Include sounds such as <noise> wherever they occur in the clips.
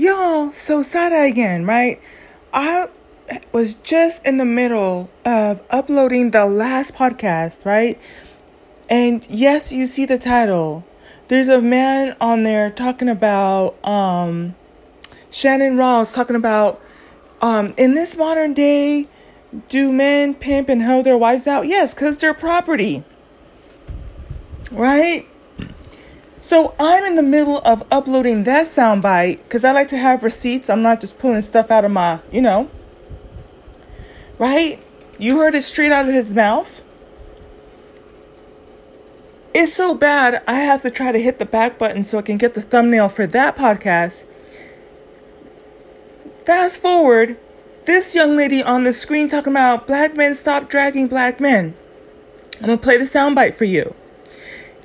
Y'all, so sad again, right? I was just in the middle of uploading the last podcast, right? And yes, you see the title. There's a man on there talking about um Shannon Rawls talking about um in this modern day do men pimp and hoe their wives out? Yes, cuz they're property. Right? So I'm in the middle of uploading that soundbite because I like to have receipts. I'm not just pulling stuff out of my, you know. Right? You heard it straight out of his mouth. It's so bad, I have to try to hit the back button so I can get the thumbnail for that podcast. Fast forward, this young lady on the screen talking about black men stop dragging black men. I'm gonna play the soundbite for you.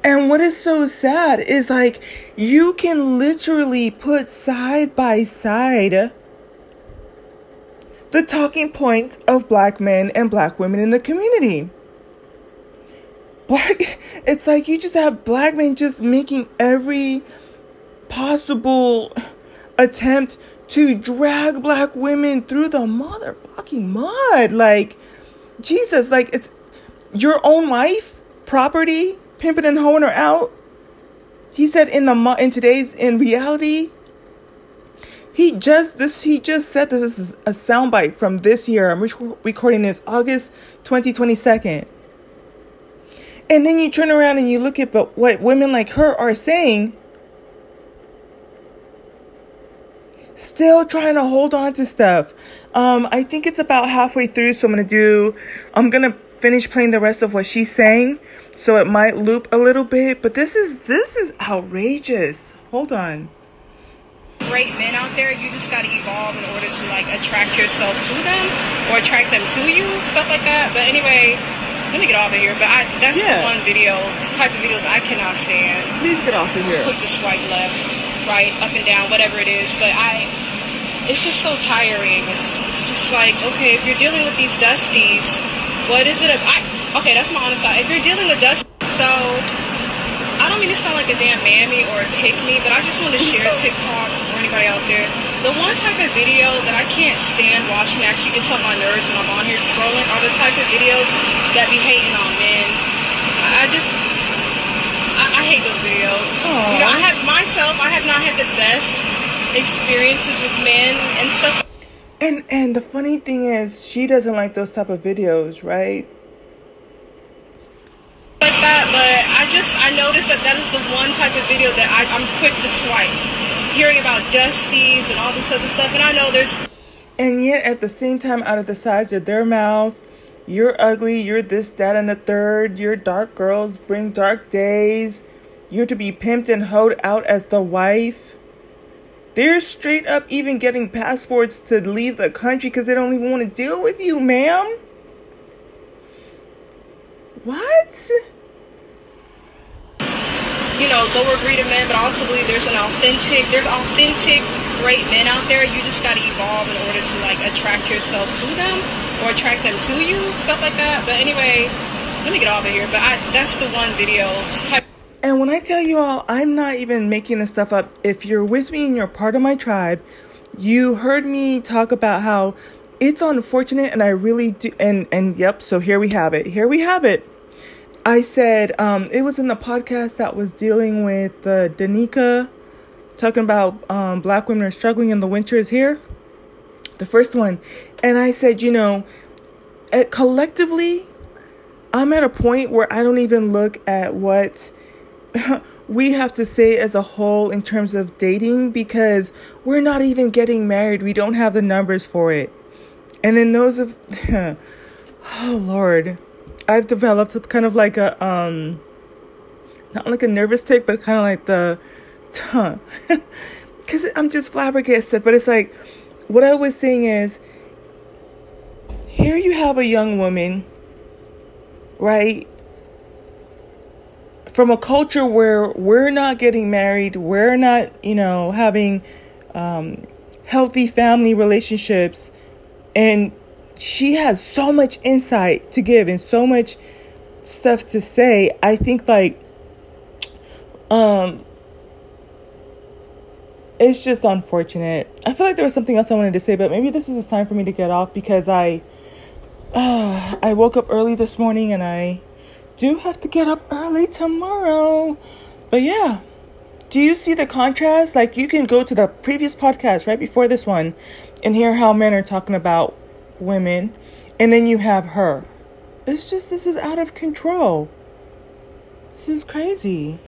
And what is so sad is like you can literally put side by side the talking points of black men and black women in the community. Black <laughs> it's like you just have black men just making every possible attempt to drag black women through the motherfucking mud. Like Jesus, like it's your own wife, property, pimping and hoeing her out. He said in the in today's in reality. He just this he just said this is a soundbite from this year. I'm recording this August 2022. And then you turn around and you look at but what women like her are saying. Still trying to hold on to stuff. Um, I think it's about halfway through, so I'm gonna do. I'm gonna finish playing the rest of what she's saying, so it might loop a little bit. But this is this is outrageous. Hold on. Great men out there, you just gotta evolve in order to like attract yourself to them or attract them to you, stuff like that. But anyway, let me get off of here. But I that's yeah. the one videos type of videos I cannot stand. Please get off of here. Put the swipe left, right, up and down, whatever it is. But I it's just so tiring. It's, it's just like, okay, if you're dealing with these dusties, what is it? I, okay, that's my honest thought. If you're dealing with dust, so I don't mean to sound like a damn mammy or a pick me, but I just want to share TikTok or anybody out there. The one type of video that I can't stand watching actually gets on my nerves when I'm on here scrolling are the type of videos that be hating on men. I just I, I hate those videos. Aww. You know, I have myself. I have not had the best experiences with men and stuff and and the funny thing is, she doesn't like those type of videos, right? Like that, but I just I noticed that that is the one type of video that I, I'm quick to swipe. Hearing about dusties and all this other stuff, and I know there's. And yet, at the same time, out of the sides of their mouth, you're ugly, you're this, that, and the third, you're dark girls, bring dark days, you're to be pimped and hoed out as the wife. They're straight up even getting passports to leave the country because they don't even want to deal with you, ma'am. What? You know, lower breed of men, but I also believe there's an authentic, there's authentic great men out there. You just got to evolve in order to like attract yourself to them or attract them to you, stuff like that. But anyway, let me get off of here. But I, that's the one video type. And when I tell you all, I'm not even making this stuff up. If you're with me and you're part of my tribe, you heard me talk about how it's unfortunate and I really do and and yep, so here we have it. Here we have it. I said um, it was in the podcast that was dealing with the uh, Danica talking about um, black women are struggling and the winter is here. The first one. And I said, you know, at, collectively, I'm at a point where I don't even look at what <laughs> we have to say as a whole in terms of dating because we're not even getting married. We don't have the numbers for it. And then those of <laughs> oh lord, I've developed kind of like a um not like a nervous tick, but kind of like the tongue. <laughs> Cuz I'm just flabbergasted, but it's like what I was saying is here you have a young woman, right? From a culture where we're not getting married, we're not, you know, having um, healthy family relationships, and she has so much insight to give and so much stuff to say. I think like, um, it's just unfortunate. I feel like there was something else I wanted to say, but maybe this is a sign for me to get off because I uh, <sighs> I woke up early this morning and I do have to get up early tomorrow. But yeah. Do you see the contrast? Like you can go to the previous podcast right before this one and hear how men are talking about women and then you have her. It's just this is out of control. This is crazy.